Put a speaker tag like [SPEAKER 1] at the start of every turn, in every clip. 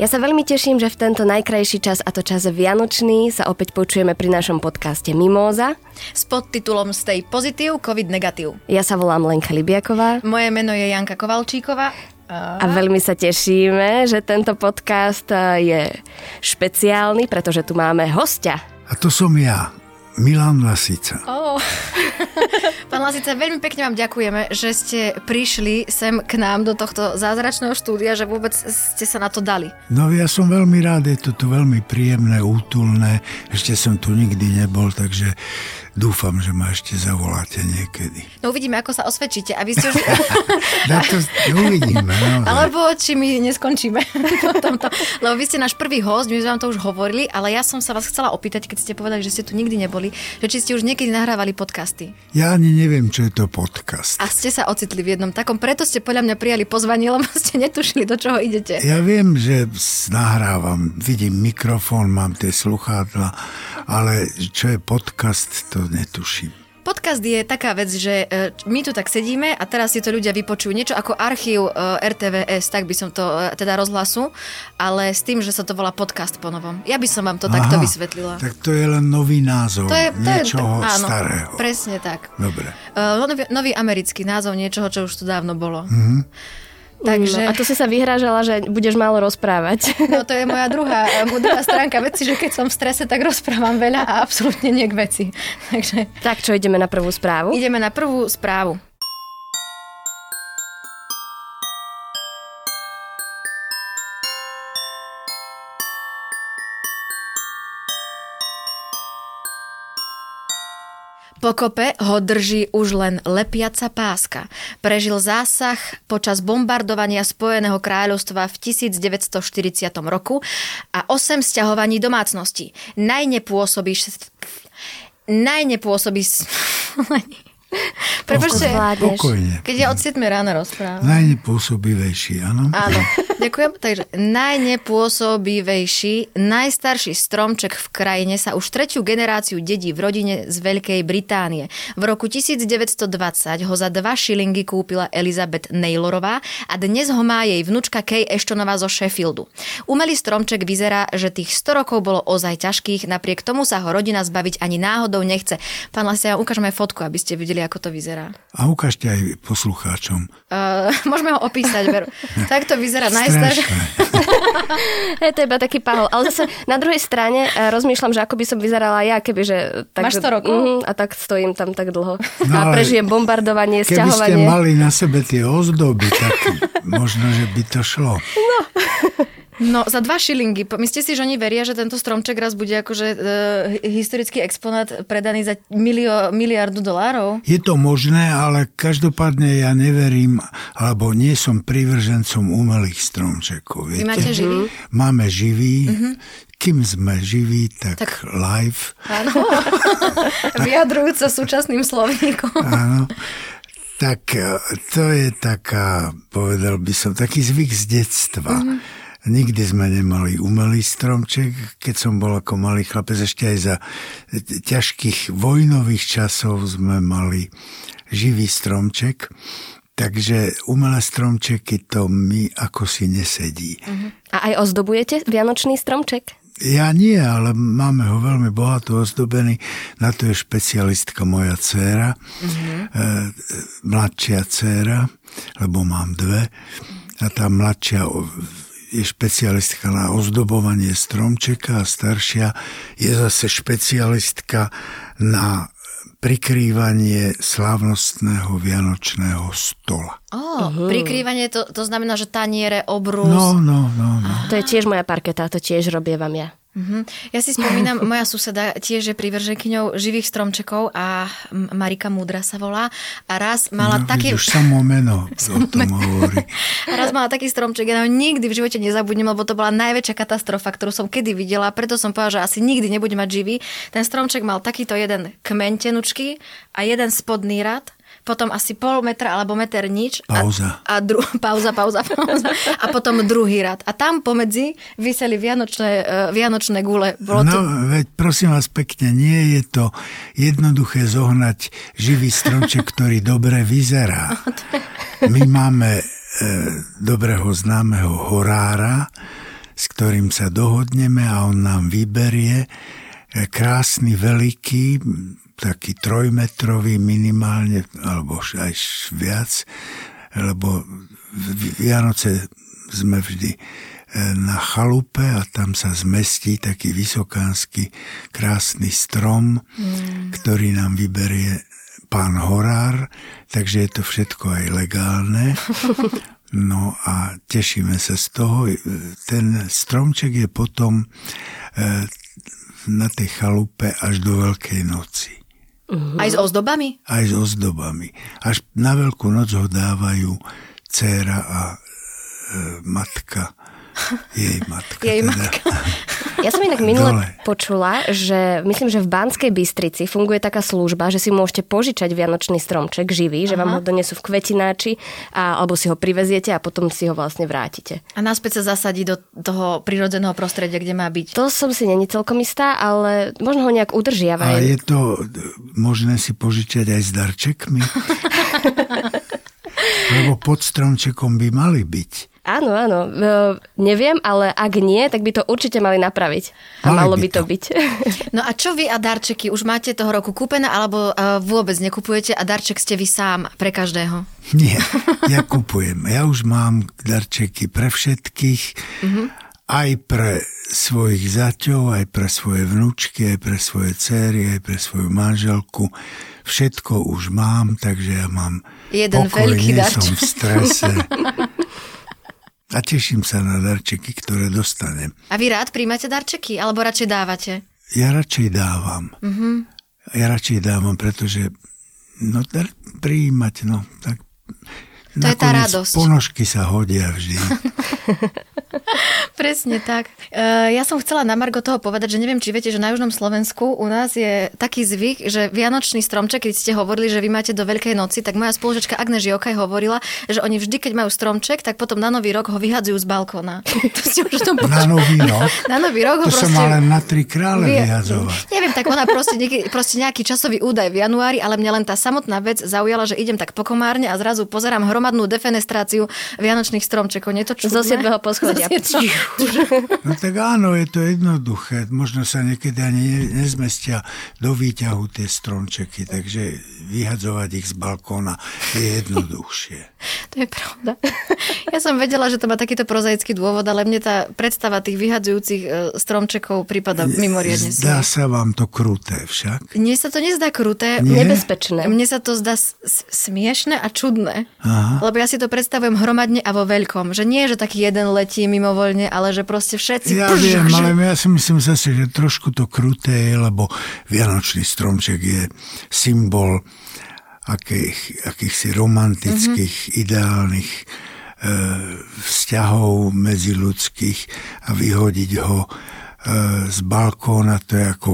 [SPEAKER 1] Ja sa veľmi teším, že v tento najkrajší čas, a to čas Vianočný, sa opäť počujeme pri našom podcaste Mimóza.
[SPEAKER 2] S podtitulom Stay Positive, COVID Negatív.
[SPEAKER 1] Ja sa volám Lenka Libiaková.
[SPEAKER 2] Moje meno je Janka Kovalčíková.
[SPEAKER 1] A veľmi sa tešíme, že tento podcast je špeciálny, pretože tu máme hostia.
[SPEAKER 3] A to som ja, Milan Lasica.
[SPEAKER 2] Oh. Pán Lasica, veľmi pekne vám ďakujeme, že ste prišli sem k nám do tohto zázračného štúdia, že vôbec ste sa na to dali.
[SPEAKER 3] No ja som veľmi rád, je to tu veľmi príjemné, útulné. Ešte som tu nikdy nebol, takže dúfam, že ma ešte zavoláte niekedy.
[SPEAKER 2] No uvidíme, ako sa osvedčíte. A vy ste už...
[SPEAKER 3] Na to uvidíme. No,
[SPEAKER 2] Alebo či my neskončíme. tomto. Lebo vy ste náš prvý host, my sme vám to už hovorili, ale ja som sa vás chcela opýtať, keď ste povedali, že ste tu nikdy neboli, že či ste už niekedy nahrávali podcasty.
[SPEAKER 3] Ja ani neviem, čo je to podcast.
[SPEAKER 2] A ste sa ocitli v jednom takom, preto ste podľa mňa prijali pozvanie, lebo ste netušili, do čoho idete.
[SPEAKER 3] Ja viem, že nahrávam, vidím mikrofón, mám tie sluchádla, ale čo je podcast, to netuším.
[SPEAKER 2] Podcast je taká vec, že e, my tu tak sedíme a teraz si to ľudia vypočujú. Niečo ako archív e, RTVS, tak by som to, e, teda rozhlasu, ale s tým, že sa to volá podcast po novom. Ja by som vám to Aha, takto vysvetlila.
[SPEAKER 3] Tak to je len nový názov to je, to niečoho je, áno, starého.
[SPEAKER 2] Presne tak.
[SPEAKER 3] Dobre.
[SPEAKER 2] Nový, nový americký názov niečoho, čo už tu dávno bolo.
[SPEAKER 3] Mm-hmm.
[SPEAKER 1] Takže... No, a to si sa vyhrážala, že budeš málo rozprávať.
[SPEAKER 2] No to je moja druhá, druhá stránka veci, že keď som v strese, tak rozprávam veľa a absolútne nie k veci. Takže...
[SPEAKER 1] Tak čo, ideme na prvú správu?
[SPEAKER 2] Ideme na prvú správu. Pokope ho drží už len lepiaca páska. Prežil zásah počas bombardovania Spojeného kráľovstva v 1940 roku a 8 sťahovaní domácností. Najnepôsobí... Najnepôsobí...
[SPEAKER 3] Prepočte,
[SPEAKER 2] keď ja od 7 rána rozprávam.
[SPEAKER 3] Najnepôsobivejší, áno.
[SPEAKER 2] Áno, ďakujem. Takže najnepôsobivejší, najstarší stromček v krajine sa už tretiu generáciu dedí v rodine z Veľkej Británie. V roku 1920 ho za 2 šilingy kúpila Elizabeth Naylorová a dnes ho má jej vnúčka Kay Ashtonová zo Sheffieldu. Umelý stromček vyzerá, že tých 100 rokov bolo ozaj ťažkých, napriek tomu sa ho rodina zbaviť ani náhodou nechce. Pán Lasia, ukážeme fotku, aby ste videli, ako to vyzerá.
[SPEAKER 3] A ukážte aj poslucháčom.
[SPEAKER 2] Uh, môžeme ho opísať, veru. tak to vyzerá najstaršie.
[SPEAKER 1] je to iba taký pahol. Ale zase na druhej strane uh, rozmýšľam, že ako by som vyzerala ja, keby že...
[SPEAKER 2] Tak, Máš 100 rokov?
[SPEAKER 1] Uh, a tak stojím tam tak dlho. No, a prežijem bombardovanie,
[SPEAKER 3] keby
[SPEAKER 1] stiahovanie.
[SPEAKER 3] Keby ste mali na sebe tie ozdoby, tak možno, že by to šlo.
[SPEAKER 2] No. No, za dva šilingy. Myslíte si, že oni veria, že tento stromček raz bude akože e, historický exponát predaný za milio, miliardu dolárov?
[SPEAKER 3] Je to možné, ale každopádne ja neverím, alebo nie som privržencom umelých stromčekov.
[SPEAKER 2] Viete? Vy máte živý?
[SPEAKER 3] Máme živý. Mm-hmm. Kým sme živí, tak, tak live.
[SPEAKER 2] Áno, vyjadrujúca súčasným slovníkom.
[SPEAKER 3] Áno. Tak e, to je taká, povedal by som, taký zvyk z detstva. Mm-hmm Nikdy sme nemali umelý stromček, keď som bol ako malý chlapec, ešte aj za ťažkých vojnových časov sme mali živý stromček. Takže umelé stromčeky to mi ako si nesedí. Uh-huh.
[SPEAKER 1] A aj ozdobujete vianočný stromček?
[SPEAKER 3] Ja nie, ale máme ho veľmi bohato ozdobený. Na to je špecialistka moja dcéra, uh-huh. e, mladšia dcéra, lebo mám dve. A tá mladšia je špecialistka na ozdobovanie stromčeka a staršia je zase špecialistka na prikrývanie slávnostného vianočného stola.
[SPEAKER 2] Oh, uh-huh. Prikrývanie, to, to znamená, že taniere, obrus...
[SPEAKER 3] No, no, no, no.
[SPEAKER 1] To je tiež moja parketa, to tiež robievam ja.
[SPEAKER 2] Uh-huh. Ja si spomínam, moja suseda tiež je privrženkyňou živých stromčekov a Marika Múdra sa volá. A raz mala
[SPEAKER 3] no,
[SPEAKER 2] taký...
[SPEAKER 3] Už samo meno o tom hovorí.
[SPEAKER 2] A raz mala taký stromček, ja ho nikdy v živote nezabudnem, lebo to bola najväčšia katastrofa, ktorú som kedy videla, preto som povedala, že asi nikdy nebudem mať živý. Ten stromček mal takýto jeden kmeň tenučky a jeden spodný rad potom asi pol metra alebo meter nič.
[SPEAKER 3] Pauza.
[SPEAKER 2] A, a dru, pauza, pauza, pauza. A potom druhý rad. A tam pomedzi vyseli vianočné, uh, vianočné gule.
[SPEAKER 3] Bolo no, to... veď prosím vás pekne, nie je to jednoduché zohnať živý stromček, ktorý dobre vyzerá. My máme e, dobrého známeho horára, s ktorým sa dohodneme a on nám vyberie krásny, veľký, taký trojmetrový minimálne, alebo aj viac, lebo Vianoce sme vždy na chalupe a tam sa zmestí taký vysokánsky krásny strom, mm. ktorý nám vyberie pán Horár, takže je to všetko aj legálne. No a tešíme sa z toho. Ten stromček je potom e, na tej chalupe až do Veľkej noci.
[SPEAKER 2] Uh-huh. Aj s ozdobami?
[SPEAKER 3] Aj s ozdobami. Až na Veľkú noc ho dávajú dcéra a e, matka jej matka.
[SPEAKER 2] Jej teda. matka.
[SPEAKER 1] Ja som inak minule Dole. počula, že myslím, že v Banskej Bystrici funguje taká služba, že si môžete požičať vianočný stromček živý, Aha. že vám ho donesú v kvetináči a, alebo si ho priveziete a potom si ho vlastne vrátite.
[SPEAKER 2] A náspäť sa zasadí do toho prírodzeného prostredia, kde má byť.
[SPEAKER 1] To som si není celkom istá, ale možno ho nejak udržiavajú.
[SPEAKER 3] A je to možné si požičať aj s darčekmi? Lebo pod stromčekom by mali byť.
[SPEAKER 1] Áno, áno. neviem, ale ak nie, tak by to určite mali napraviť. A mali malo by to. to byť.
[SPEAKER 2] No a čo vy a darčeky? Už máte toho roku kúpené, alebo vôbec nekupujete a darček ste vy sám pre každého?
[SPEAKER 3] Nie, ja kupujem. Ja už mám darčeky pre všetkých. Mm-hmm. Aj pre svojich zaťov, aj pre svoje vnúčky, aj pre svoje céry, aj pre svoju manželku. Všetko už mám, takže ja mám
[SPEAKER 2] Jeden pokoj, veľký
[SPEAKER 3] nie som v strese. A teším sa na darčeky, ktoré dostanem.
[SPEAKER 2] A vy rád príjmate darčeky, alebo radšej dávate?
[SPEAKER 3] Ja radšej dávam. Mm-hmm. Ja radšej dávam, pretože no, dar, príjmať, no, tak
[SPEAKER 2] to je tá radosť.
[SPEAKER 3] Ponožky sa hodia vždy.
[SPEAKER 2] Presne tak. E, ja som chcela na Margo toho povedať, že neviem, či viete, že na Južnom Slovensku u nás je taký zvyk, že Vianočný stromček, keď ste hovorili, že vy máte do Veľkej noci, tak moja spolužečka Agnes Žiokaj hovorila, že oni vždy, keď majú stromček, tak potom na Nový rok ho vyhadzujú z balkóna.
[SPEAKER 3] to ste už to na Nový rok?
[SPEAKER 2] Na Nový rok ho
[SPEAKER 3] to proste... som len na tri krále vy... vyhadzovať.
[SPEAKER 2] Neviem, tak ona proste, nieký, proste nejaký časový údaj v januári, ale mňa len tá samotná vec zaujala, že idem tak po komárne a zrazu pozerám hromadnú defenestráciu vianočných stromčekov. Nie to
[SPEAKER 1] čudné? Zo 7. poschodia.
[SPEAKER 3] No tak áno, je to jednoduché. Možno sa niekedy ani nezmestia do výťahu tie stromčeky, takže vyhadzovať ich z balkóna je jednoduchšie.
[SPEAKER 2] To je pravda. Ja som vedela, že to má takýto prozaický dôvod, ale mne tá predstava tých vyhadzujúcich e, stromčekov prípada mimoriadne.
[SPEAKER 3] Zdá sa vám to kruté však?
[SPEAKER 2] Mne sa to nezdá kruté.
[SPEAKER 1] Nie? Nebezpečné.
[SPEAKER 2] Mne sa to zdá smiešne a čudné. Aha. Lebo ja si to predstavujem hromadne a vo veľkom. Že nie, že taký jeden letí mimovoľne, ale že proste všetci...
[SPEAKER 3] Ja pš, viem, že... ale ja si myslím zase, že trošku to kruté je, lebo Vianočný stromček je symbol akých, akýchsi romantických, mm-hmm. ideálnych e, vzťahov ľudských a vyhodiť ho e, z balkóna, to je ako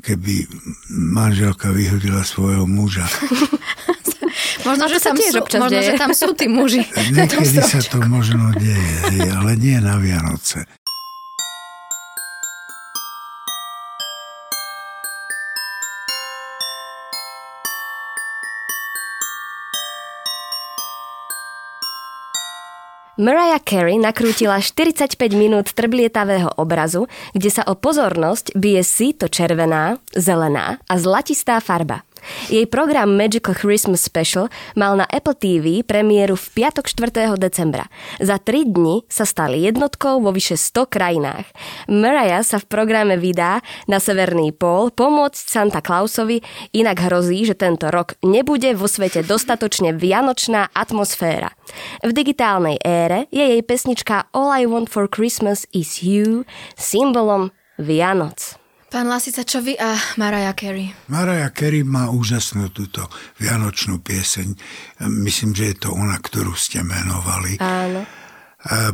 [SPEAKER 3] keby manželka vyhodila svojho muža.
[SPEAKER 2] možno, že tam, sú, možno že tam sú tí muži.
[SPEAKER 3] Niekedy sa to možno deje, ale nie na Vianoce.
[SPEAKER 1] Mariah Carey nakrútila 45 minút trblietavého obrazu, kde sa o pozornosť bije síto červená, zelená a zlatistá farba. Jej program Magical Christmas Special mal na Apple TV premiéru v piatok 4. decembra. Za 3 dni sa stali jednotkou vo vyše 100 krajinách. Mariah sa v programe vydá na Severný pól pomôcť Santa Clausovi, inak hrozí, že tento rok nebude vo svete dostatočne vianočná atmosféra. V digitálnej ére je jej pesnička All I Want for Christmas is You symbolom Vianoc.
[SPEAKER 2] Pán Lasica, čo vy a Mariah Carey?
[SPEAKER 3] Mariah Carey má úžasnú túto vianočnú pieseň. Myslím, že je to ona, ktorú ste menovali.
[SPEAKER 1] Áno.
[SPEAKER 3] A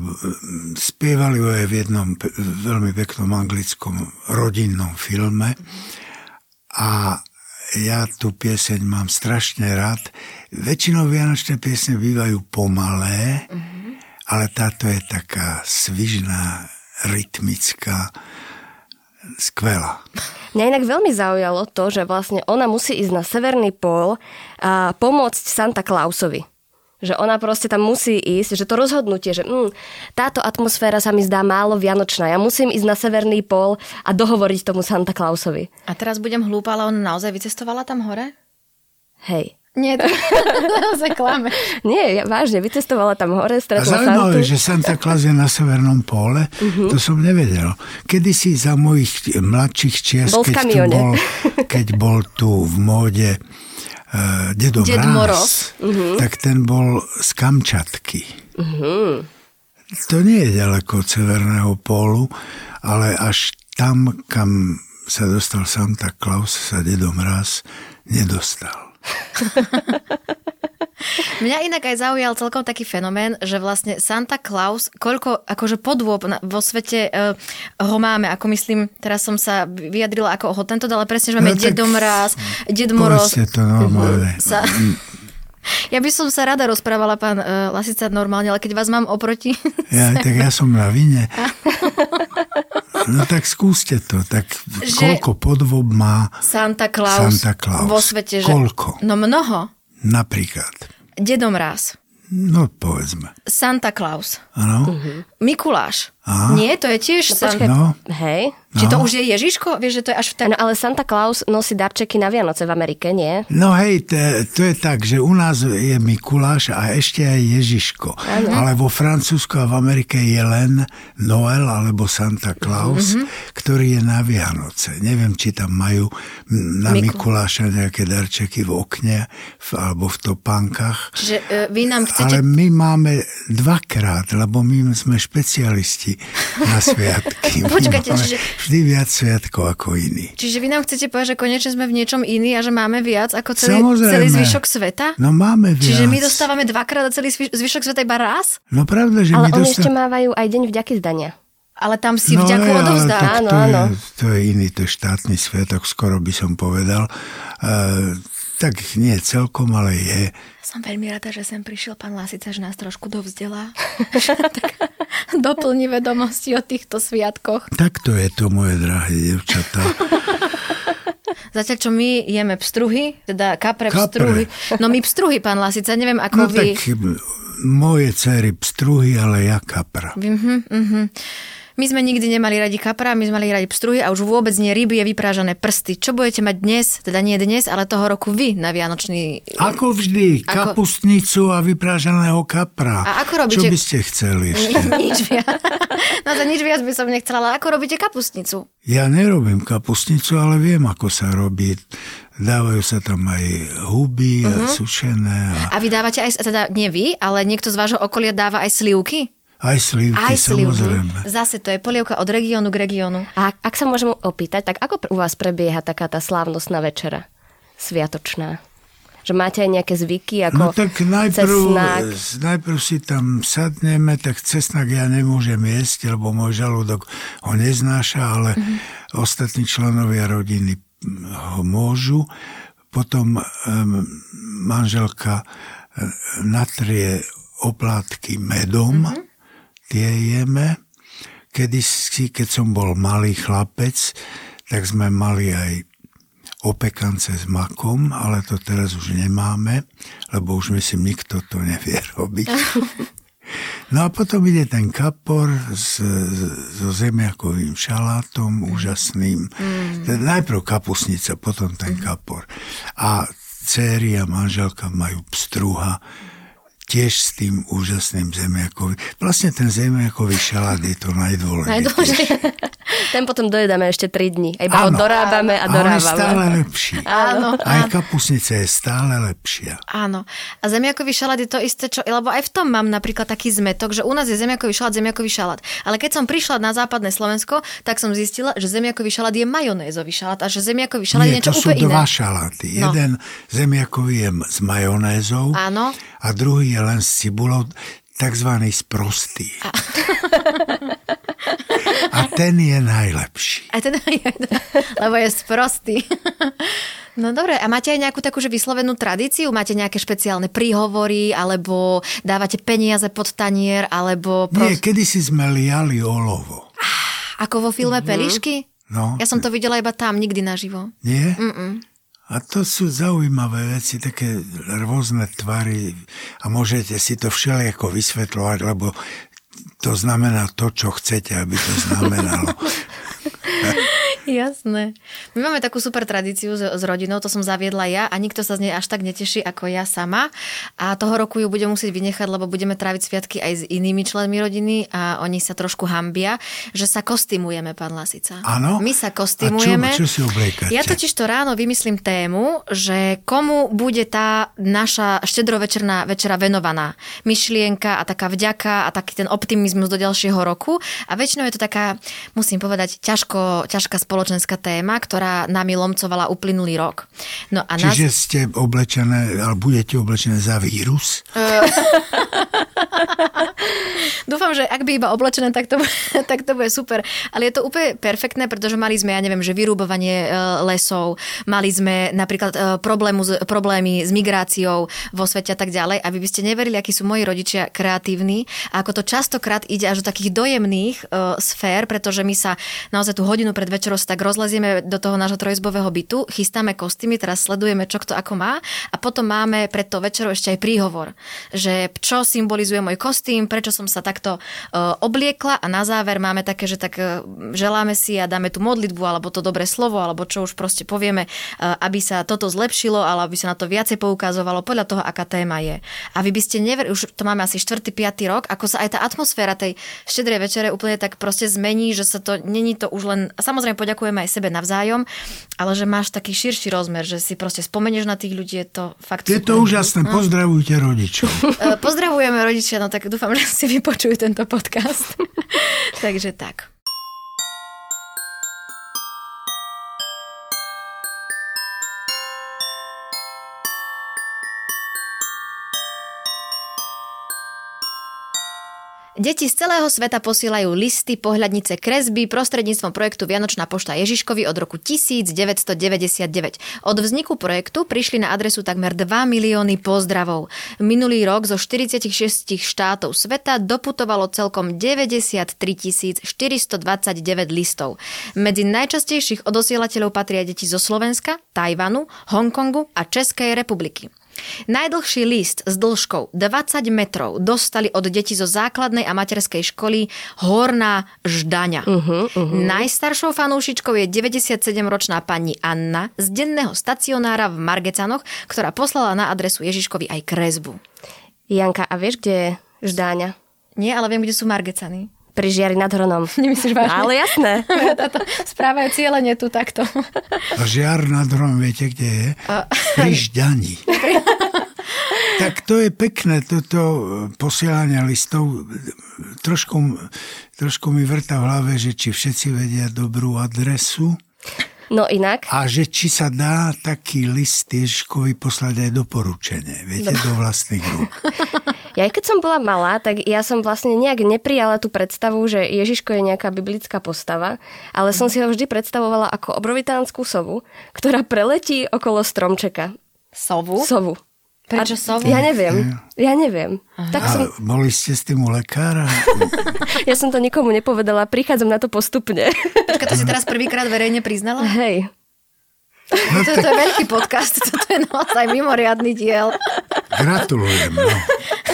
[SPEAKER 3] spievali ju aj v jednom veľmi peknom anglickom rodinnom filme. A ja tú pieseň mám strašne rád. Väčšinou vianočné piesne bývajú pomalé, mm-hmm. ale táto je taká svižná, rytmická skvelá.
[SPEAKER 1] Mňa inak veľmi zaujalo to, že vlastne ona musí ísť na Severný pól a pomôcť Santa Clausovi. Že ona proste tam musí ísť, že to rozhodnutie, že mm, táto atmosféra sa mi zdá málo vianočná. Ja musím ísť na severný pol a dohovoriť tomu Santa Clausovi.
[SPEAKER 2] A teraz budem hlúpa, ale ona naozaj vycestovala tam hore?
[SPEAKER 1] Hej.
[SPEAKER 2] Nie, to naozaj klame.
[SPEAKER 1] Nie, ja, vážne, vycestovala tam hore,
[SPEAKER 3] A
[SPEAKER 1] stretla
[SPEAKER 3] zaujímavé,
[SPEAKER 1] Santu.
[SPEAKER 3] že Santa Claus je na severnom pole,
[SPEAKER 1] Mhm.
[SPEAKER 3] to som nevedel. Kedysi za mojich mladších čias,
[SPEAKER 1] Bol
[SPEAKER 3] keď, tu bol, keď bol tu v móde uh, Dedo
[SPEAKER 2] Ded Moroz.
[SPEAKER 1] Mhm.
[SPEAKER 3] tak ten bol z Kamčatky. To nie je ďaleko od severného pólu, ale až tam, kam sa dostal Santa Claus, sa Dedo Mráz nedostal.
[SPEAKER 2] Mňa inak aj zaujal celkom taký fenomén, že vlastne Santa Claus, koľko akože podôb na, vo svete uh, ho máme, ako myslím, teraz som sa vyjadrila ako ho tento, ale presne, že máme
[SPEAKER 3] No tak
[SPEAKER 2] Dedo Mráz, Ded Moroz.
[SPEAKER 3] To normálne.
[SPEAKER 2] Sa, ja by som sa rada rozprávala, pán uh, Lasica, normálne, ale keď vás mám oproti...
[SPEAKER 3] Ja, tak ja som na vine. No tak skúste to. Tak
[SPEAKER 2] Že-
[SPEAKER 3] koľko podvob má
[SPEAKER 2] Santa Claus,
[SPEAKER 3] Santa Claus.
[SPEAKER 2] vo svete, že...
[SPEAKER 3] Koľko?
[SPEAKER 2] No mnoho.
[SPEAKER 3] napríklad?
[SPEAKER 2] Dedo Mráz,
[SPEAKER 3] No povedzme.
[SPEAKER 2] Santa Claus,
[SPEAKER 3] Áno?
[SPEAKER 2] Mikuláš.
[SPEAKER 3] Á.
[SPEAKER 2] Nie, to je tiež... San...
[SPEAKER 1] počkaj.
[SPEAKER 3] No,
[SPEAKER 1] Hej.
[SPEAKER 2] Či to
[SPEAKER 3] No.
[SPEAKER 2] už je Ježiško? Vieš, že to je až v ten...
[SPEAKER 1] No ale Santa Claus nosí darčeky na Vianoce v Amerike, nie?
[SPEAKER 3] no hej, to, to je tak, že u nás je Mikuláš a ešte aj Ježiško. Ale vo Francúzsku a v Amerike je len Noel alebo Santa Claus, ktorý je na Vianoce. Neviem, či tam majú na
[SPEAKER 2] Miku-
[SPEAKER 3] Mikuláša nejaké darčeky v okne v, alebo v topánkach.
[SPEAKER 2] Čiže uh, vy nám chcete...
[SPEAKER 3] Ale my máme dvakrát, lebo my sme špecialisti na sviatky.
[SPEAKER 2] Počkajte, čiže-
[SPEAKER 3] vždy viac sviatkov ako iní.
[SPEAKER 2] Čiže vy nám chcete povedať, že konečne sme v niečom iný a že máme viac ako celý,
[SPEAKER 3] Samozrejme.
[SPEAKER 2] celý zvyšok sveta?
[SPEAKER 3] No máme viac.
[SPEAKER 2] Čiže my dostávame dvakrát a celý zvyš- zvyšok sveta iba raz?
[SPEAKER 3] No pravda, že
[SPEAKER 1] Ale
[SPEAKER 3] my
[SPEAKER 1] oni ešte
[SPEAKER 3] dostávame...
[SPEAKER 1] mávajú aj deň vďaky zdania.
[SPEAKER 2] Ale tam si
[SPEAKER 3] No,
[SPEAKER 2] vďaku odovzdá.
[SPEAKER 1] Áno,
[SPEAKER 3] to,
[SPEAKER 1] áno.
[SPEAKER 3] Je, to je iný, to je štátny sviatok, skoro by som povedal. Uh, tak nie celkom, ale je.
[SPEAKER 2] Som veľmi rada, že sem prišiel pán Lasica, že nás trošku dovzdelá. tak doplní vedomosti o týchto sviatkoch.
[SPEAKER 3] Takto je to, moje drahé devčatá.
[SPEAKER 2] Zatiaľ, čo my jeme pstruhy, teda kapre,
[SPEAKER 3] Kapre.
[SPEAKER 2] pstruhy. No my pstruhy, pán Lasica, neviem ako
[SPEAKER 3] No
[SPEAKER 2] vy.
[SPEAKER 3] tak moje cery pstruhy, ale ja kapra.
[SPEAKER 2] Mhm, mhm. My sme nikdy nemali radi kapra, my sme mali radi pstruhy a už vôbec nie ryby, je vyprážané prsty. Čo budete mať dnes, teda nie dnes, ale toho roku vy na Vianočný...
[SPEAKER 3] Ako vždy,
[SPEAKER 2] Ako-
[SPEAKER 3] kapustnicu a vyprážaného kapra.
[SPEAKER 2] A ako robíte-
[SPEAKER 3] Čo by ste chceli ešte?
[SPEAKER 2] nič viac. No za nič viac by som nechcela, ale ako robíte kapustnicu?
[SPEAKER 3] Ja nerobím kapustnicu, ale viem, ako sa robí. Dávajú sa tam aj huby
[SPEAKER 2] Mhm.
[SPEAKER 3] uh-huh. a sušené a
[SPEAKER 2] A vy dávate aj, teda nie vy, ale niekto z vášho okolia dáva aj slivky?
[SPEAKER 3] Aj slivky,
[SPEAKER 2] Aj slivky.
[SPEAKER 3] samozrejme.
[SPEAKER 2] Zase to je polievka od regiónu k regiónu.
[SPEAKER 1] A ak sa môžem opýtať, tak ako u vás prebieha taká tá slávnostná večera? Sviatočná. Že máte aj nejaké zvyky, ako
[SPEAKER 3] No tak najprv,
[SPEAKER 1] cesnak?
[SPEAKER 3] najprv si tam sadneme, tak cesnak ja nemôžem jesť, lebo môj žalúdok ho neznáša, ale
[SPEAKER 1] Mhm.
[SPEAKER 3] mm-hmm. ostatní členovia rodiny ho môžu. Potom um, manželka natrie oplátky medom, mm-hmm. Tie jeme. Kedy si, keď som bol malý chlapec, tak sme mali aj opekance s makom, ale to teraz už nemáme, lebo už myslím, nikto to nevie robiť. No a potom ide ten kapor s, so zemiakovým šalátom úžasným. Mm. Najprv kapusnica, potom ten kapor. A céry a manželka majú pstruha, tiež s tým úžasným zemiakovým. Vlastne ten zemiakový šalát je to najdôležitejšie.
[SPEAKER 2] Najdôležitejšie.
[SPEAKER 1] Ten potom dojedáme ešte 3 dní. A iba ho dorábame a
[SPEAKER 3] A on je
[SPEAKER 1] dorávame.
[SPEAKER 3] stále lepší.
[SPEAKER 2] Áno,
[SPEAKER 3] Aj kapusnica je stále lepšia.
[SPEAKER 2] Áno. A zemiakový šalát je to isté, čo, lebo aj v tom mám napríklad taký zmetok, že u nás je zemiakový šalát, zemiakový šalát. Ale keď som prišla na západné Slovensko, tak som zistila, že zemiakový šalát je majonézový šalát a že zemiakový šalát je
[SPEAKER 3] Nie,
[SPEAKER 2] niečo
[SPEAKER 3] to sú
[SPEAKER 2] úplne
[SPEAKER 3] dva
[SPEAKER 2] iné.
[SPEAKER 3] šaláty.
[SPEAKER 2] No.
[SPEAKER 3] Jeden zemiakový je s majonézou
[SPEAKER 2] Áno.
[SPEAKER 3] a druhý je len s cibulou, takzvaný sprostý. A, a ten je najlepší.
[SPEAKER 2] A teda je, lebo je sprostý. No dobre, a máte aj nejakú takú že vyslovenú tradíciu? Máte nejaké špeciálne príhovory, alebo dávate peniaze pod tanier, alebo
[SPEAKER 3] Nie,
[SPEAKER 2] pros...
[SPEAKER 3] kedysi sme liali olovo.
[SPEAKER 2] ako vo filme
[SPEAKER 3] Mhm.
[SPEAKER 2] Pelišky?
[SPEAKER 3] No,
[SPEAKER 2] Ja som to videla iba tam, nikdy naživo.
[SPEAKER 3] nie?
[SPEAKER 2] Mm-mm.
[SPEAKER 3] A to sú zaujímavé veci, také rôzne tvary a môžete si to všelijako vysvetľovať, lebo to znamená to, čo chcete, aby to znamenalo.
[SPEAKER 2] Jasné. My máme takú super tradíciu s, s rodinou, to som zaviedla ja a nikto sa z nej až tak neteší ako ja sama. A toho roku ju budem musieť vynechať, lebo budeme tráviť sviatky aj s inými členmi rodiny a oni sa trošku hambia, že sa kostymujeme, pán Lasica.
[SPEAKER 3] Áno?
[SPEAKER 2] My sa kostymujeme.
[SPEAKER 3] A čo, čo si obliekate?
[SPEAKER 2] Ja totiž to ráno vymyslím tému, že komu bude tá naša štedrovečerná večera venovaná. Myšlienka a taká vďaka a taký ten optimizmus do ďalšieho roku. A väčšinou je to taká, musím povedať, ťažko, ťažká spoločnosť spoločenská téma, ktorá nami lomcovala uplynulý rok.
[SPEAKER 3] No a Čiže nás... ste oblečené, ale budete oblečené za vírus?
[SPEAKER 2] Dúfam, že ak by iba oblečené, tak to, tak to bude super. Ale je to úplne perfektné, pretože mali sme, ja neviem, že vyrúbovanie e, lesov, mali sme napríklad e, problému, problémy s migráciou vo svete a tak ďalej. A vy by ste neverili, akí sú moji rodičia kreatívni a ako to častokrát ide až do takých dojemných uh, sfér, pretože my sa naozaj tú hodinu pred večerou tak rozlezieme do toho nášho trojizbového bytu, chystáme kostýmy, teraz sledujeme, čo kto ako má a potom máme pred to večerou ešte aj príhovor, že čo symbolizuje môj kostým, prečo som sa takto uh, obliekla a na záver máme také, že tak uh, želáme si a dáme tú modlitbu alebo to dobré slovo alebo čo už proste povieme, uh, aby sa toto zlepšilo, ale aby sa na to viacej poukazovalo podľa toho, aká téma je. A vy by ste neverili, už to máme asi 4. 5. rok, ako sa aj tá atmosféra tej štedrej večere úplne tak proste zmení, že sa to, není to už len, samozrejme poďakujem ďakujeme aj sebe navzájom, ale že máš taký širší rozmer, že si proste spomenieš na tých ľudí, je to fakt...
[SPEAKER 3] Je to úžasné, no. pozdravujte rodičov.
[SPEAKER 2] Pozdravujeme rodičia, no tak dúfam, že si vypočujú tento podcast. Takže tak. Deti z celého sveta posielajú listy, pohľadnice, kresby prostredníctvom projektu Vianočná pošta Ježiškovi od roku 1999. Od vzniku projektu prišli na adresu takmer 2 milióny pozdravov. Minulý rok zo 46 štátov sveta doputovalo celkom 93 429 listov. Medzi najčastejších odosielateľov patria deti zo Slovenska, Tajvanu, Hongkongu a Českej republiky. Najdlhší list s dĺžkou 20 metrov dostali od detí zo základnej a materskej školy Horná Ždaňa. Uh-huh, uh-huh. Najstaršou fanúšičkou je 97-ročná pani Anna z denného stacionára v Margecanoch, ktorá poslala na adresu Ježiškovi aj kresbu.
[SPEAKER 1] Janka, a vieš, kde je Ždáňa?
[SPEAKER 2] Nie, ale viem, kde sú Margecany
[SPEAKER 1] pri žiari nad Hronom.
[SPEAKER 2] Nemyslíš vážne?
[SPEAKER 1] Ale jasné.
[SPEAKER 2] Táto správa je cieľenie tu takto.
[SPEAKER 3] A žiar nad Hronom, viete, kde je? Pri Žďani. tak to je pekné, toto posielanie listov. Trošku, trošku mi vrta v hlave, že či všetci vedia dobrú adresu.
[SPEAKER 1] No inak?
[SPEAKER 3] A že či sa dá taký list Ježiškovi poslať aj doporučenie, viete, no. do vlastných rúk.
[SPEAKER 1] Ja aj keď som bola malá, tak ja som vlastne nejak neprijala tú predstavu, že Ježiško je nejaká biblická postava, ale som si ho vždy predstavovala ako obrovitánsku sovu, ktorá preletí okolo stromčeka.
[SPEAKER 2] Sovu?
[SPEAKER 1] Sovu.
[SPEAKER 2] Prečo sovu?
[SPEAKER 1] Ja neviem. Ja neviem.
[SPEAKER 3] Tak a som... boli ste s tým u lekára?
[SPEAKER 1] ja som to nikomu nepovedala, prichádzam na to postupne.
[SPEAKER 2] Počka, to si teraz prvýkrát verejne priznala?
[SPEAKER 1] Hej.
[SPEAKER 2] No, to, to je veľký podcast, toto je naozaj mimoriadný diel.
[SPEAKER 3] Gratulujem. No.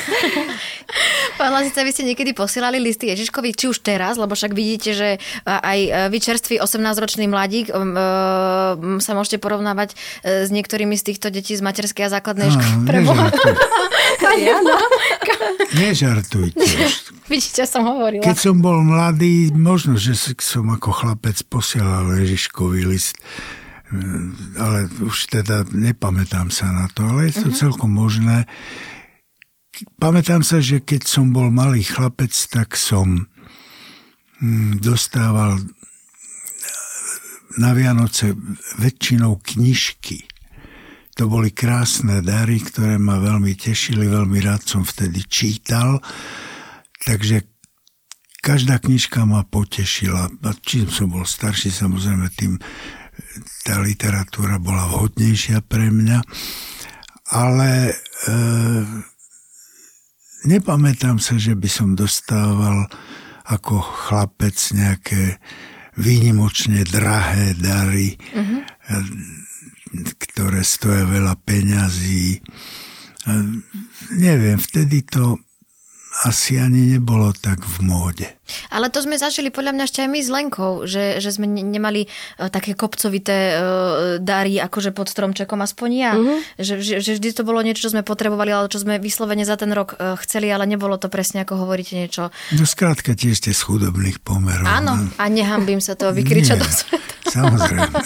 [SPEAKER 2] Pán Lazica, vy ste niekedy posielali listy Ježiškovi, či už teraz, lebo však vidíte, že aj e, vy čerstvý 18-ročný mladík um, um, sa môžete porovnávať e, s niektorými z týchto detí z materskej a základnej školy.
[SPEAKER 3] Nežartujte.
[SPEAKER 2] Vidíte, som hovorila.
[SPEAKER 3] Keď som bol mladý, možno, že som ako chlapec posielal Ježiškový list ale už teda nepamätám sa na to, ale je to uh-huh. celkom možné. Pamätám sa, že keď som bol malý chlapec, tak som hm, dostával na Vianoce väčšinou knižky. To boli krásne dary, ktoré ma veľmi tešili, veľmi rád som vtedy čítal. Takže každá knižka ma potešila. A čím som bol starší, samozrejme, tým tá literatúra bola vhodnejšia pre mňa. Ale e, nepamätám sa, že by som dostával ako chlapec nejaké výnimočne drahé dary. Uh-huh. ktoré stoja veľa peňazí. Neviem, vtedy to asi ani nebolo tak v móde.
[SPEAKER 2] Ale to sme zažili podľa mňa ešte aj my s Lenkou, že, že sme nemali uh, také kopcovité uh, dary akože pod stromčekom, aspoň ja. Uh-huh. Že, že, že vždy to bolo niečo, čo sme potrebovali, ale čo sme vyslovene za ten rok uh, chceli, ale nebolo to presne ako hovoríte niečo.
[SPEAKER 3] No skrátka tiež ste z chudobných pomerov.
[SPEAKER 2] Áno, no. a nehambím sa to vykričať do sveta.
[SPEAKER 3] Samozrejme.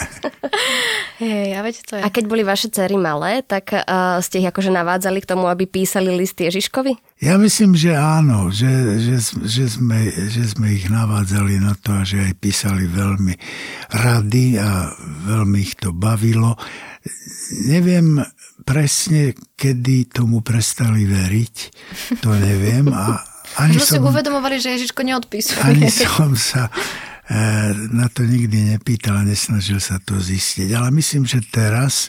[SPEAKER 2] Hej, a veď to je.
[SPEAKER 1] A keď boli vaše cery malé, tak uh, ste ich akože navádzali k tomu, aby písali list Ježiškovi?
[SPEAKER 3] Ja myslím, že áno, že, že, že, sme, že sme ich navádzali na to a že aj písali veľmi rady a veľmi ich to bavilo. Neviem presne, kedy tomu prestali veriť, to neviem. A
[SPEAKER 2] ani som, si uvedomovali, že Ježiško neodpísuje.
[SPEAKER 3] Ani som sa Eh, na to nikdy nepýtal a nesnažil sa to zistiť. Ale myslím, že teraz,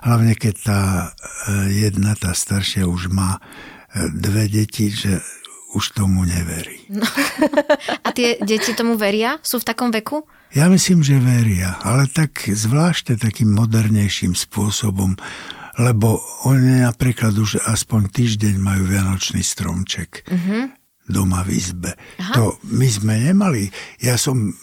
[SPEAKER 3] hlavne keď tá eh, jedna, tá staršia už má eh, dve deti, že už tomu neverí. No.
[SPEAKER 2] A tie deti tomu veria? Sú v takom veku?
[SPEAKER 3] Ja myslím, že veria, ale tak zvláštne takým modernejším spôsobom, lebo oni napríklad už aspoň týždeň majú vianočný stromček. Uh-huh doma v izbe. Aha. To my sme nemali. Ja som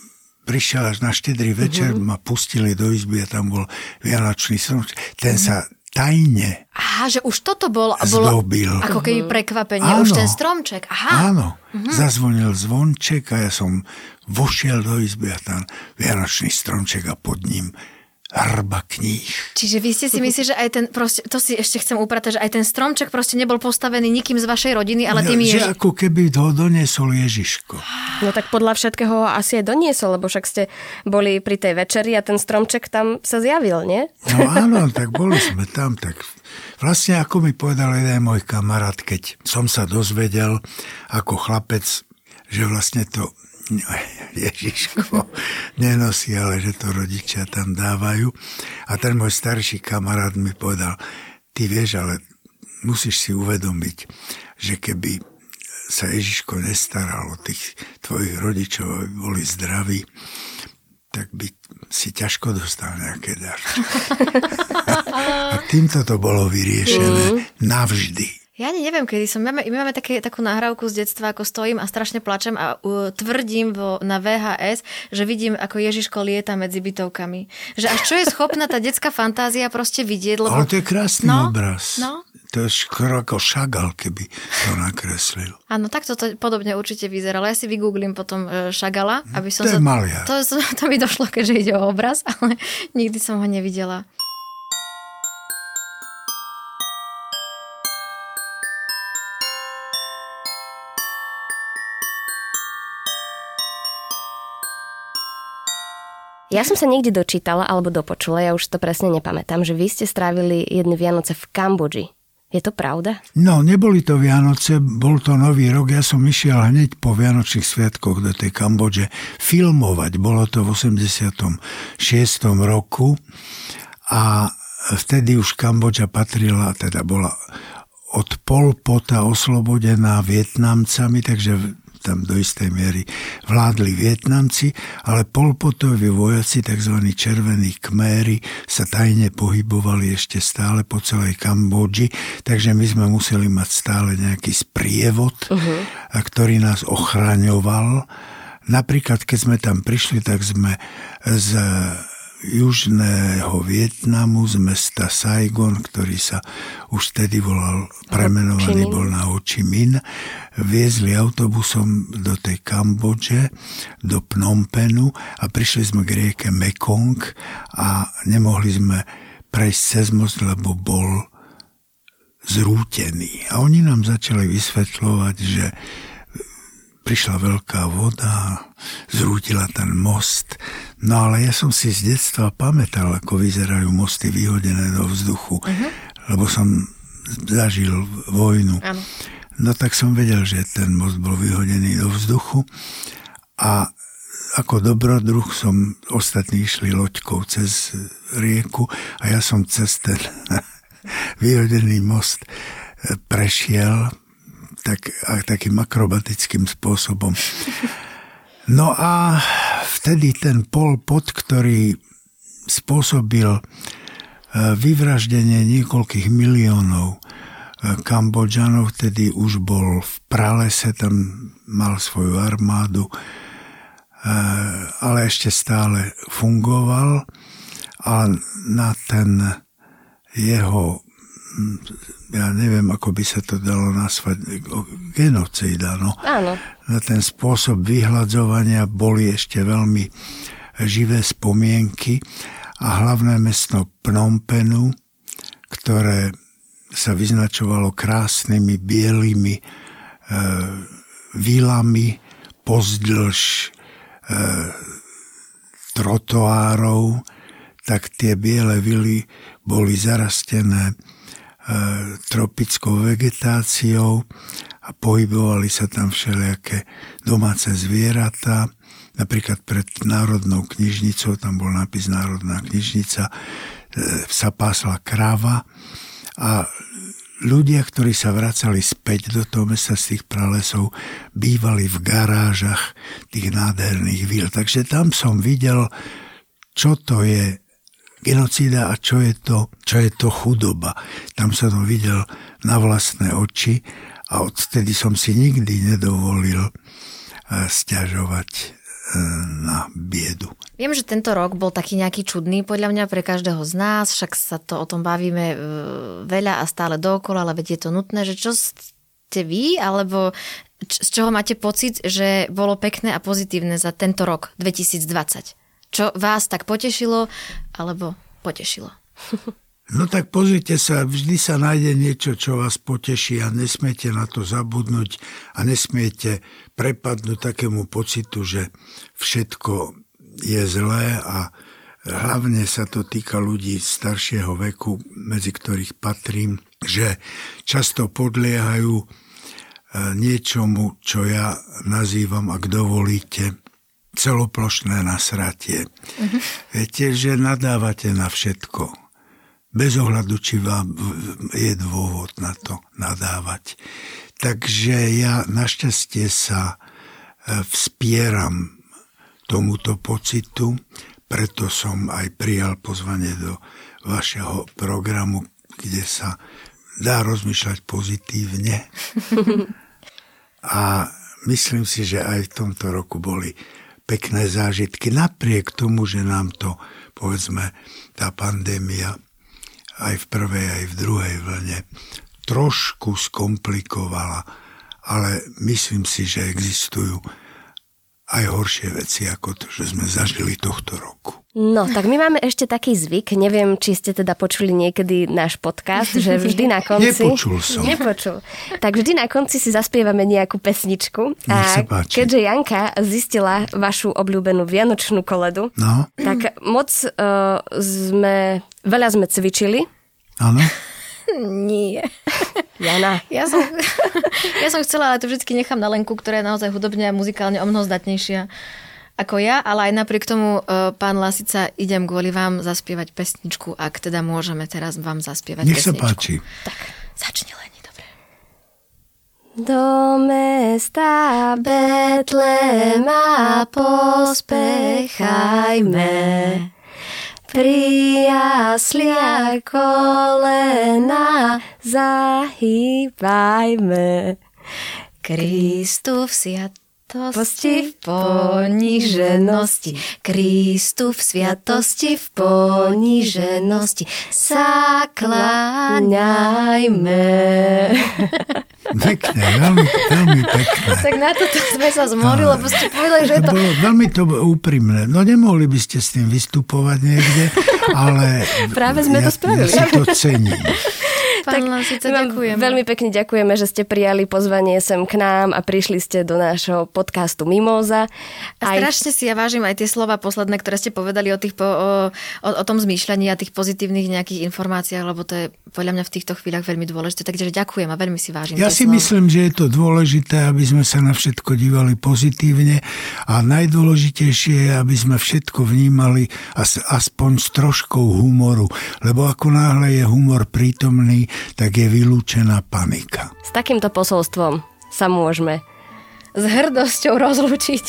[SPEAKER 3] prišiel až na štedrý večer, uh-huh. ma pustili do izby a tam bol vianočný strom. Ten uh-huh. sa tajne
[SPEAKER 2] Aha, že už toto bol,
[SPEAKER 3] bolo
[SPEAKER 2] zdobil. ako keby prekvapenie, áno, už ten stromček. Aha.
[SPEAKER 3] Áno, uh-huh. zazvonil zvonček a ja som vošiel do izby a tam vianočný stromček a pod ním hrba kníh.
[SPEAKER 2] Čiže vy ste si mysleli, že aj ten, proste, to si ešte chcem upratať, že aj ten stromček proste nebol postavený nikým z vašej rodiny, ale tým
[SPEAKER 3] je... Že ako keby ho doniesol Ježiško.
[SPEAKER 1] No tak podľa všetkého asi aj doniesol, lebo však ste boli pri tej večeri a ten stromček tam sa zjavil, nie?
[SPEAKER 3] No áno, tak boli sme tam, tak vlastne ako mi povedal jeden môj kamarát, keď som sa dozvedel ako chlapec, že vlastne to Ježiško nenosí, ale že to rodičia tam dávajú. A ten môj starší kamarát mi povedal, ty vieš, ale musíš si uvedomiť, že keby sa Ježiško nestaral o tých tvojich rodičov, aby boli zdraví, tak by si ťažko dostal nejaké dar. a týmto to bolo vyriešené mm. navždy.
[SPEAKER 2] Ja neviem, kedy som. My máme, my máme také, takú nahrávku z detstva, ako stojím a strašne plačem a uh, tvrdím vo, na VHS, že vidím, ako Ježiško lieta medzi bytovkami. Že až čo je schopná tá detská fantázia proste vidieť. Lebo...
[SPEAKER 3] Ale to je krásny no, obraz. No. To je skoro ako šagal, keby to nakreslil.
[SPEAKER 2] Áno, tak toto podobne určite vyzeralo. Ja si vygooglím potom e, šagala, aby som
[SPEAKER 3] to
[SPEAKER 2] sa...
[SPEAKER 3] Je
[SPEAKER 2] To, to, to mi došlo, keďže ide o obraz, ale nikdy som ho nevidela.
[SPEAKER 1] Ja som sa niekde dočítala alebo dopočula, ja už to presne nepamätám, že vy ste strávili jedny Vianoce v Kambodži. Je to pravda?
[SPEAKER 3] No, neboli to Vianoce, bol to Nový rok. Ja som išiel hneď po Vianočných sviatkoch do tej Kambodže filmovať. Bolo to v 86. roku a vtedy už Kambodža patrila, teda bola od Pol Pota oslobodená Vietnamcami, takže tam do istej miery vládli Vietnamci, ale Polpotovi vojaci, tzv. červení kméry, sa tajne pohybovali ešte stále po celej Kambodži, takže my sme museli mať stále nejaký sprievod, uh-huh. ktorý nás ochraňoval. Napríklad, keď sme tam prišli, tak sme z južného Vietnamu z mesta Saigon, ktorý sa už vtedy volal, premenovaný bol na Ho Chi Minh, viezli autobusom do tej Kambodže, do Pnompenu a prišli sme k rieke Mekong a nemohli sme prejsť cez most, lebo bol zrútený. A oni nám začali vysvetľovať, že prišla veľká voda, zrútila ten most. No ale ja som si z detstva pamätal, ako vyzerajú mosty vyhodené do vzduchu, uh-huh. lebo som zažil vojnu. Uh-huh. No tak som vedel, že ten most bol vyhodený do vzduchu a ako dobrodruh som ostatní išli loďkou cez rieku a ja som cez ten vyhodený most prešiel tak, takým akrobatickým spôsobom. No a vtedy ten Pol Pot, ktorý spôsobil vyvraždenie niekoľkých miliónov Kambodžanov, vtedy už bol v pralese, tam mal svoju armádu, ale ešte stále fungoval a na ten jeho ja neviem, ako by sa to dalo nazvať, genocída. No.
[SPEAKER 1] Áno.
[SPEAKER 3] Na ten spôsob vyhľadzovania boli ešte veľmi živé spomienky a hlavné mesto Pnompenu, ktoré sa vyznačovalo krásnymi bielými e, vilami pozdĺž e, trotoárov, tak tie biele vily boli zarastené tropickou vegetáciou a pohybovali sa tam všelijaké domáce zvieratá. Napríklad pred Národnou knižnicou, tam bol nápis Národná knižnica, e, sa pásla kráva a ľudia, ktorí sa vracali späť do toho mesta z tých pralesov, bývali v garážach tých nádherných víl. Takže tam som videl, čo to je genocída a čo je to, čo je to chudoba. Tam som to videl na vlastné oči a odtedy som si nikdy nedovolil eh, stiažovať na biedu.
[SPEAKER 2] Viem, že tento rok bol taký nejaký čudný podľa mňa pre každého z nás, však sa to o tom bavíme e, veľa a stále dokola, ale veď je to nutné, že čo ste vy, alebo z čoho máte pocit, že bolo pekné a pozitívne za tento rok 2020? Čo vás tak potešilo, alebo potešilo?
[SPEAKER 3] No tak pozrite sa, vždy sa nájde niečo, čo vás poteší a nesmiete na to zabudnúť a nesmiete prepadnúť takému pocitu, že všetko je zlé a hlavne sa to týka ľudí staršieho veku, medzi ktorých patrím, že často podliehajú e, niečomu, čo ja nazývam, ak dovolíte, celoplošné nasratie. Uh-huh. Viete, že nadávate na všetko bez ohľadu, či vám je dôvod na to nadávať. Takže ja našťastie sa e, vspieram tomuto pocitu, preto som aj prijal pozvanie do vašeho programu, kde sa dá rozmýšľať pozitívne. A myslím si, že aj v tomto roku boli pekné zážitky, napriek tomu, že nám to, povedzme, tá pandémia aj v prvej, aj v druhej vlne trošku skomplikovala, ale myslím si, že existujú aj horšie veci ako to, že sme zažili tohto roku.
[SPEAKER 1] No, tak my máme ešte taký zvyk, neviem, či ste teda počuli niekedy náš podcast, že vždy na konci...
[SPEAKER 3] Nepočul som.
[SPEAKER 1] Nepočul. Tak vždy na konci si zaspievame nejakú pesničku.
[SPEAKER 3] Nech sa páči.
[SPEAKER 1] keďže Janka zistila vašu obľúbenú vianočnú koledu,
[SPEAKER 3] no.
[SPEAKER 1] tak moc uh, sme, veľa sme cvičili
[SPEAKER 3] Áno?
[SPEAKER 2] Nie.
[SPEAKER 1] Jana.
[SPEAKER 2] Ja som, ja som chcela, ale to vždy nechám na Lenku, ktorá je naozaj hudobne a muzikálne o mnoho zdatnejšia ako ja, ale aj napriek tomu, e, pán Lasica, idem kvôli vám zaspievať pesničku, ak teda môžeme teraz vám zaspievať
[SPEAKER 3] Nech
[SPEAKER 2] pesničku.
[SPEAKER 3] sa páči.
[SPEAKER 2] Tak, začni Leni, dobre.
[SPEAKER 1] Do mesta Betlema pospechajme pri jasliach kolena zahýbajme.
[SPEAKER 2] Kristu v sviatosti v poníženosti, Kristu v sviatosti v poníženosti sa kláňajme.
[SPEAKER 3] Pekne, veľmi, veľmi pekné.
[SPEAKER 2] Tak na toto sme sa zmorili, lebo ste povedali, že je to...
[SPEAKER 3] Bolo veľmi to úprimné. No nemohli by ste s tým vystupovať niekde, ale
[SPEAKER 1] Práve sme
[SPEAKER 3] ja,
[SPEAKER 1] to spravili.
[SPEAKER 3] Ja si to cením.
[SPEAKER 2] Pán Lasica,
[SPEAKER 1] vám
[SPEAKER 2] ďakujeme.
[SPEAKER 1] Veľmi pekne ďakujeme, že ste prijali pozvanie sem k nám a prišli ste do nášho podcastu Mimoza.
[SPEAKER 2] A strašne si ja vážim aj tie slova posledné, ktoré ste povedali o, tých, po, o, o, o tom zmýšľaní a tých pozitívnych nejakých informáciách, lebo to je podľa mňa v týchto chvíľach veľmi dôležité. Takže ďakujem a veľmi si vážim.
[SPEAKER 3] Ja
[SPEAKER 2] tie
[SPEAKER 3] si
[SPEAKER 2] slova.
[SPEAKER 3] myslím, že je to dôležité, aby sme sa na všetko dívali pozitívne a najdôležitejšie je, aby sme všetko vnímali as, aspoň s troškou humoru, lebo ako náhle je humor prítomný, tak je vylúčená panika.
[SPEAKER 1] S takýmto posolstvom sa môžeme
[SPEAKER 2] s hrdosťou rozlúčiť.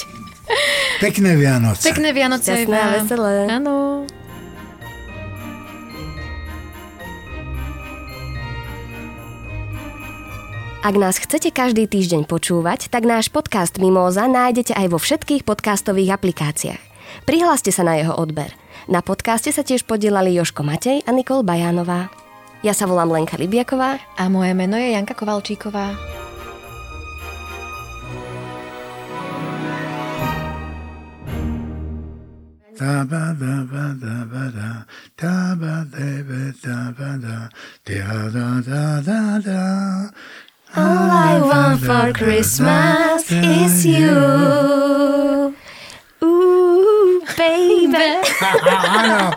[SPEAKER 3] Pekné Vianoce.
[SPEAKER 2] Pekné Vianoce.
[SPEAKER 1] Šťastné veselé.
[SPEAKER 2] Áno.
[SPEAKER 1] Ak nás chcete každý týždeň počúvať, tak náš podcast Mimóza nájdete aj vo všetkých podcastových aplikáciách. Prihláste sa na jeho odber. Na podcaste sa tiež podielali Joško Matej a Nikol Bajánová. Ja sa volám Lenka Libiaková.
[SPEAKER 2] A moje meno je Janka Kovalčíková.
[SPEAKER 3] Da ba da ba da ba da da ba da ba da ba da da da da da da
[SPEAKER 1] All I want for Christmas is you. Ooh, baby.
[SPEAKER 3] Áno.